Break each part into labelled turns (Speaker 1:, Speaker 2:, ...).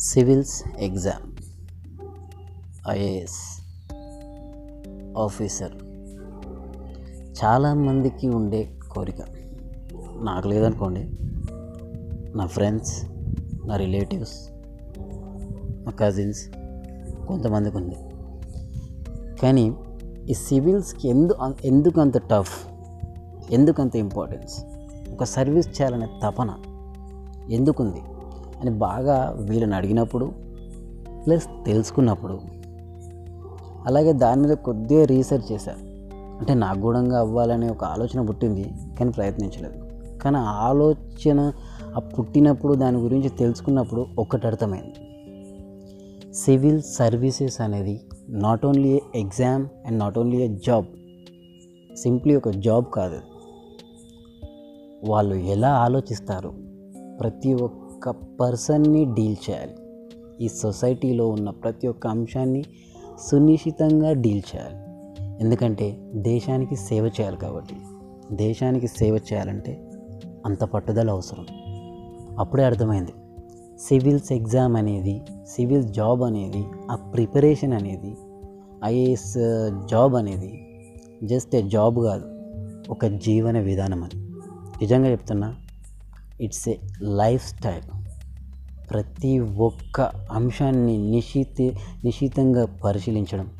Speaker 1: Civils exam. IAS officer. చాలామందికి ఉండే కోరిక. నాకు లేదనుకోండి. నా ఫ్రెండ్స్ నా రిలేటివ్స్ మా కజిన్స్ కొంతమందికి ఉంది. కానీ ఈ సివిల్స్కి ఎందు ఎందుకు అంత టఫ్ ఎందుకు అంత ఇంపార్టెన్స్? ఒక సర్వీస్ చేయాలనే తపన ఎందుకుంది? అని బాగా వీళ్ళని అడిగినప్పుడు ప్లస్ తెలుసుకున్నప్పుడు అలాగే దాని మీద కొద్దిగా రీసెర్చ్ చేశాను అంటే నాకు కూడా అవ్వాలనే ఒక ఆలోచన పుట్టింది కానీ ప్రయత్నించలేదు. కానీ ఆ ఆలోచన ఆ పుట్టినప్పుడు దాని గురించి తెలుసుకున్నప్పుడు ఒక్కటి అర్థమైంది. సివిల్ సర్వీసెస్ అనేది not only a exam and not only a job simply ఒక జాబ్ కాదు. వాళ్ళు ఎలా ఆలోచిస్తారు? ప్రతి ఒక్క పర్సన్ని డీల్ చేయాలి. ఈ సొసైటీలో ఉన్న ప్రతి ఒక్క అంశాన్ని సునిశ్చితంగా డీల్ చేయాలి. ఎందుకంటే దేశానికి సేవ చేయాలి కాబట్టి. దేశానికి సేవ చేయాలంటే అంత పట్టుదల అవసరం. అప్పుడే అర్థమైంది. సివిల్స్ ఎగ్జామ్ అనేది సివిల్ జాబ్ అనేది ఆ ప్రిపరేషన్ అనేది ఐఏఎస్ జాబ్ అనేది జస్ట్ ఏ జాబ్ కాదు ఒక జీవన విధానం అని నిజంగా చెప్తున్నా ఇట్స్ ఏ లైఫ్ స్టైల్. ప్రతి ఒక్క అంశాన్ని నిశితి నిశితంగా పరిశీలించడం.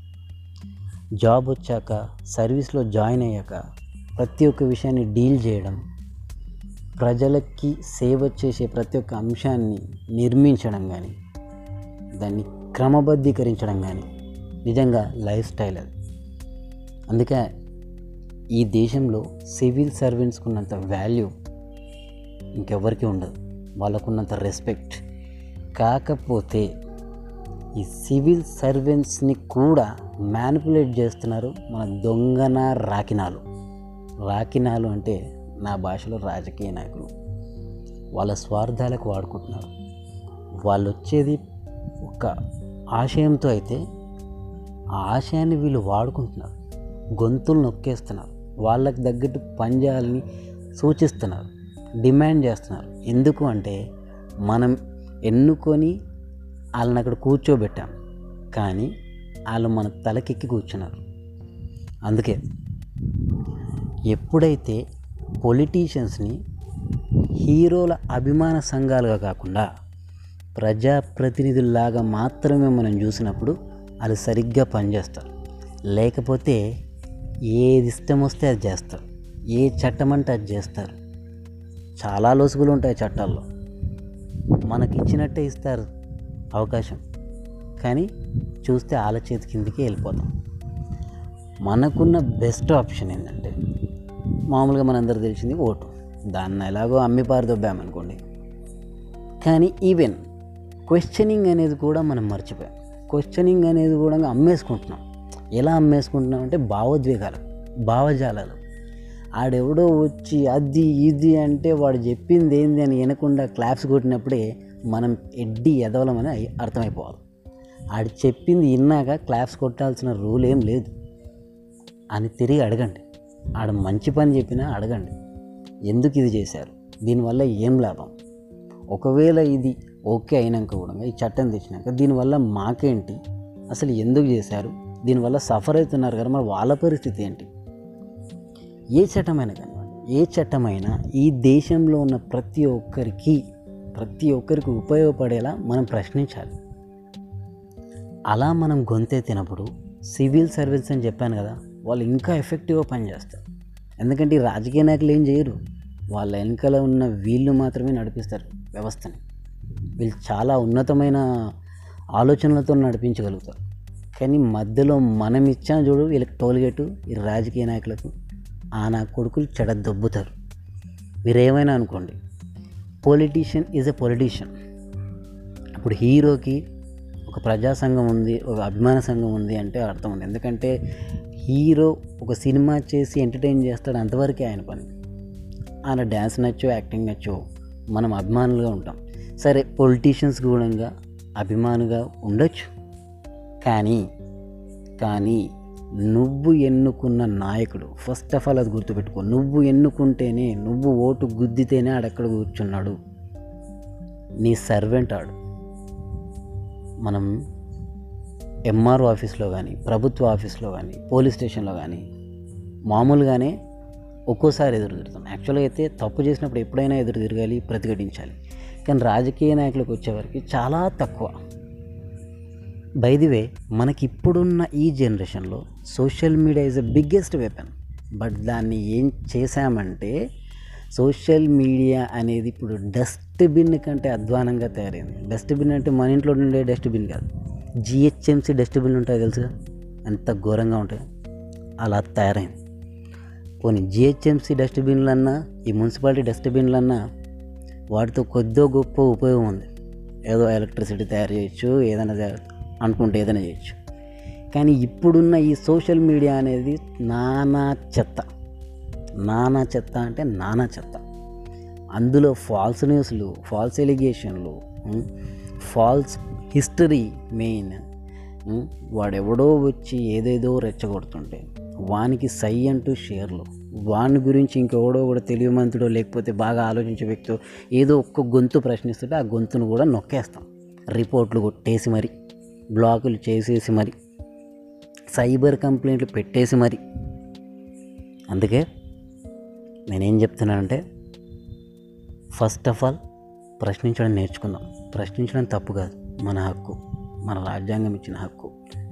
Speaker 1: జాబ్ వచ్చాక సర్వీస్లో జాయిన్ అయ్యాక ప్రతి ఒక్క విషయాన్ని డీల్ చేయడం ప్రజలకి సేవ చేసే ప్రతి ఒక్క అంశాన్ని నిర్మించడం కానీ దాన్ని క్రమబద్ధీకరించడం కానీ నిజంగా లైఫ్ స్టైల్ అది. అందుకే ఈ దేశంలో సివిల్ సర్వెంట్స్కి ఉన్నంత వాల్యూ ఇంకెవ్వరికి ఉండదు. వాళ్ళకున్నంత రెస్పెక్ట్ కాకపోతే ఈ సివిల్ సర్వెంట్స్ని కూడా మ్యానిపులేట్ చేస్తున్నారు మన దొంగన రాకినాలు. రాకినాలు అంటే నా భాషలో రాజకీయ నాయకులు. వాళ్ళ స్వార్థాలకు వాడుకుంటున్నారు. వాళ్ళు వచ్చేది ఒక ఆశయంతో అయితే ఆ ఆశయాన్ని వీళ్ళు వాడుకుంటున్నారు. గొంతులు నొక్కేస్తున్నారు. వాళ్ళకి తగ్గట్టు పనిచేయాలని సూచిస్తున్నారు. డిమాండ్ చేస్తున్నారు. ఎందుకు అంటే మనం ఎన్నుకొని వాళ్ళని అక్కడ కూర్చోబెట్టాం. కానీ వాళ్ళు మన తలకెక్కి కూర్చున్నారు. అందుకే ఎప్పుడైతే పొలిటీషియన్స్ని హీరోల అభిమాన సంఘాలుగా కాకుండా ప్రజాప్రతినిధుల్లాగా మాత్రమే మనం చూసినప్పుడు వాళ్ళు సరిగ్గా పనిచేస్తారు. లేకపోతే ఏది ఇష్టం వస్తే అది చేస్తారు. ఏ చట్టం అంటే అది చేస్తారు. చాలా లొసుగులు ఉంటాయి చట్టాల్లో. మనకి ఇచ్చినట్టే ఇస్తారు అవకాశం. కానీ చూస్తే ఆల చేతి కిందికి వెళ్ళిపోతాం. మనకున్న బెస్ట్ ఆప్షన్ ఏంటంటే మామూలుగా మనందరూ తెలిసింది ఓటు. దాన్ని ఎలాగో అమ్మి పారదొబ్బామనుకోండి. కానీ ఈవెన్ క్వశ్చనింగ్ అనేది కూడా మనం మర్చిపోయాం. క్వశ్చనింగ్ అనేది కూడా అమ్మేసుకుంటున్నాం. ఎలా అమ్మేసుకుంటున్నాం అంటే భావోద్వేగాలు భావజాలాలు. ఆడెవడో వచ్చి అది ఇది అంటే వాడు చెప్పింది ఏంది అని వినకుండా క్లాప్స్ కొట్టినప్పుడే మనం ఎడ్డి ఎదవలమని అర్థమైపోవాలి. ఆడు చెప్పింది విన్నాక క్లాప్స్ కొట్టాల్సిన రూల్ ఏం లేదు. అని తిరిగి అడగండి. ఆడ మంచి పని చెప్పినా అడగండి. ఎందుకు ఇది చేశారు? దీనివల్ల ఏం లాభం? ఒకవేళ ఇది ఓకే అయినాక కూడా ఈ చట్టం తెచ్చినాక దీనివల్ల మాకేంటి? అసలు ఎందుకు చేశారు? దీనివల్ల సఫర్ అవుతున్నారు కదా మరి వాళ్ళ పరిస్థితి ఏంటి? ఏ చట్టమైనా కానివ్వండి ఏ చట్టమైనా ఈ దేశంలో ఉన్న ప్రతి ఒక్కరికి ప్రతి ఒక్కరికి ఉపయోగపడేలా మనం ప్రశ్నించాలి. అలా మనం గొంతెత్తినప్పుడు సివిల్ సర్వీస్ అని చెప్పాను కదా వాళ్ళు ఇంకా ఎఫెక్టివ్గా పనిచేస్తారు. ఎందుకంటే ఈ రాజకీయ నాయకులు ఏం చేయరు. వాళ్ళ వెనకాల ఉన్న వీళ్ళు మాత్రమే నడిపిస్తారు వ్యవస్థని. వీళ్ళు చాలా ఉన్నతమైన ఆలోచనలతో నడిపించగలుగుతారు. కానీ మధ్యలో మనం ఇచ్చాం చూడు వీళ్ళకి టోల్గేటు ఈ రాజకీయ నాయకులకు ఆ నా కొడుకులు చెడ దొబ్బుతారు మీరేమైనా అనుకోండి పొలిటీషియన్ ఈజ్ ఎ పొలిటీషియన్ ఇప్పుడు హీరోకి ఒక ప్రజా సంఘం ఉంది ఒక అభిమాన సంఘం ఉంది అంటే అర్థం ఉంది. ఎందుకంటే హీరో ఒక సినిమా చేసి ఎంటర్టైన్ చేస్తాడు అంతవరకే ఆయన పని. ఆయన డ్యాన్స్ నచ్చో యాక్టింగ్ నచ్చో మనం అభిమానులుగా ఉంటాం. సరే పొలిటీషియన్స్ కూడా అభిమానుగా ఉండొచ్చు. కానీ కానీ నువ్వు ఎన్నుకున్న నాయకుడు ఫస్ట్ ఆఫ్ ఆల్ అది గుర్తుపెట్టుకో నువ్వు ఎన్నుకుంటేనే నువ్వు ఓటు గుద్దితేనే ఆడెక్కడ కూర్చున్నాడు? నీ సర్వెంట్ ఆడు. మనం ఎంఆర్ఓ ఆఫీస్లో కానీ ప్రభుత్వ ఆఫీస్లో కానీ పోలీస్ స్టేషన్లో కానీ మామూలుగానే ఒక్కోసారి ఎదురు తిరుగుతాం. యాక్చువల్గా అయితే తప్పు చేసినప్పుడు ఎప్పుడైనా ఎదురు తిరగాలి ప్రతిఘటించాలి. కానీ రాజకీయ నాయకులకు వచ్చేవరకు చాలా తక్కువ. బైదివే మనకి ఇప్పుడున్న ఈ జనరేషన్లో social media is the biggest weapon but దాన్ని ఏం చేశామంటే సోషల్ మీడియా అనేది ఇప్పుడు డస్ట్బిన్ కంటే అధ్వానంగా తయారైంది. డస్ట్బిన్ అంటే మన ఇంట్లో ఉండే డస్ట్బిన్ కాదు. జిహెచ్ఎంసీ డస్ట్బిన్ ఉంటాయి తెలుసు ఎంత ఘోరంగా ఉంటాయి. అలా తయారైంది. పోనీ జిహెచ్ఎంసీ డస్ట్బిన్లన్నా ఈ మున్సిపాలిటీ డస్ట్బిన్లన్నా వాటితో కొద్దో గొప్ప ఉపయోగం ఉంది. ఏదో ఎలక్ట్రిసిటీ తయారు చేయొచ్చు ఏదైనా తయారు- అనుకుంటే ఏదైనా చేయొచ్చు. కానీ ఇప్పుడున్న ఈ సోషల్ మీడియా అనేది నానా చెత్త. నానా చెత్త అంటే నానా చెత్త. అందులో ఫాల్స్ న్యూస్లు ఫాల్స్ ఎలిగేషన్లు ఫాల్స్ హిస్టరీ మెయిన్ వాడెవడో వచ్చి ఏదేదో రెచ్చగొడుతుంటే వానికి సై అంటూ షేర్లు. వాని గురించి ఇంకెవడో కూడా తెలివిమంతుడో లేకపోతే బాగా ఆలోచించే వ్యక్తి ఏదో ఒక్క గొంతు ప్రశ్నిస్తుంటే ఆ గొంతును కూడా నొక్కేస్తాం. రిపోర్ట్లు కొట్టేసి మరి. బ్లాకులు చేసేసి మరి సైబర్ కంప్లైంట్లు పెట్టేసి మరి. అందుకే నేనేం చెప్తున్నానంటే ఫస్ట్ ఆఫ్ ఆల్ ప్రశ్నించడం నేర్చుకుందాం. ప్రశ్నించడం తప్పు కాదు మన హక్కు మన రాజ్యాంగం ఇచ్చిన హక్కు.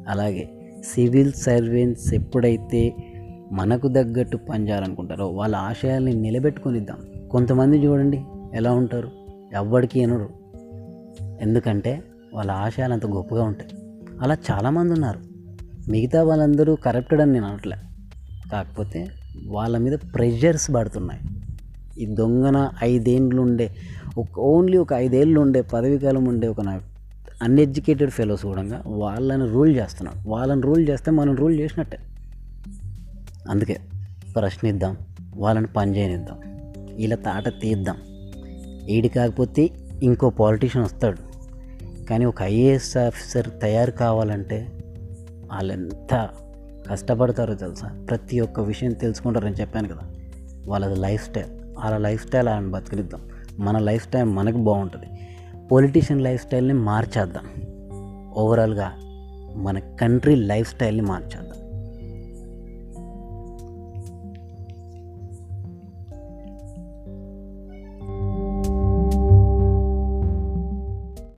Speaker 1: అలాగే సివిల్ సర్వెంట్స్ ఎప్పుడైతే మనకు తగ్గట్టు పనిచేయాలనుకుంటారో వాళ్ళ ఆశయాల్ని నిలబెట్టుకునిద్దాం. కొంతమంది చూడండి ఎలా ఉంటారు ఎవ్వడికి అనరు ఎందుకంటే వాళ్ళ ఆశయాలు అంత గొప్పగా ఉంటాయి. అలా చాలామంది ఉన్నారు. మిగతా వాళ్ళందరూ కరప్టెడ్ అని నేను అనట్లే. కాకపోతే వాళ్ళ మీద ప్రెషర్స్ పడుతున్నాయి. ఈ దొంగన ఐదేండ్లు ఉండే ఒక ఓన్లీ ఒక ఐదేళ్ళు ఉండే పదవి కాలం ఉండే ఒక అన్ఎడ్యుకేటెడ్ ఫెలోస్ కూడా వాళ్ళని రూల్ చేస్తున్నాం. వాళ్ళని రూల్ చేస్తే మనం రూల్ చేసినట్టే. అందుకే ప్రశ్నిద్దాం వాళ్ళని పనిచేయనిద్దాం ఇలా వీళ్ళ తాట తీద్దాం. ఈడి కాకపోతే ఇంకో పాలిటీషియన్ వస్తాడు. కానీ ఒక ఐఏఎస్ ఆఫీసర్ తయారు కావాలంటే వాళ్ళెంత కష్టపడతారో తెలుసా? ప్రతి ఒక్క విషయం తెలుసుకుంటారని చెప్పాను కదా. వాళ్ళది లైఫ్ స్టైల్. వాళ్ళ లైఫ్ స్టైల్ వాళ్ళని బతికిద్దాం మన లైఫ్ స్టైల్ మనకు బాగుంటుంది. పొలిటీషియన్ లైఫ్ స్టైల్ని మార్చేద్దాం. ఓవరాల్గా మన కంట్రీ లైఫ్ స్టైల్ని మార్చేద్దాం.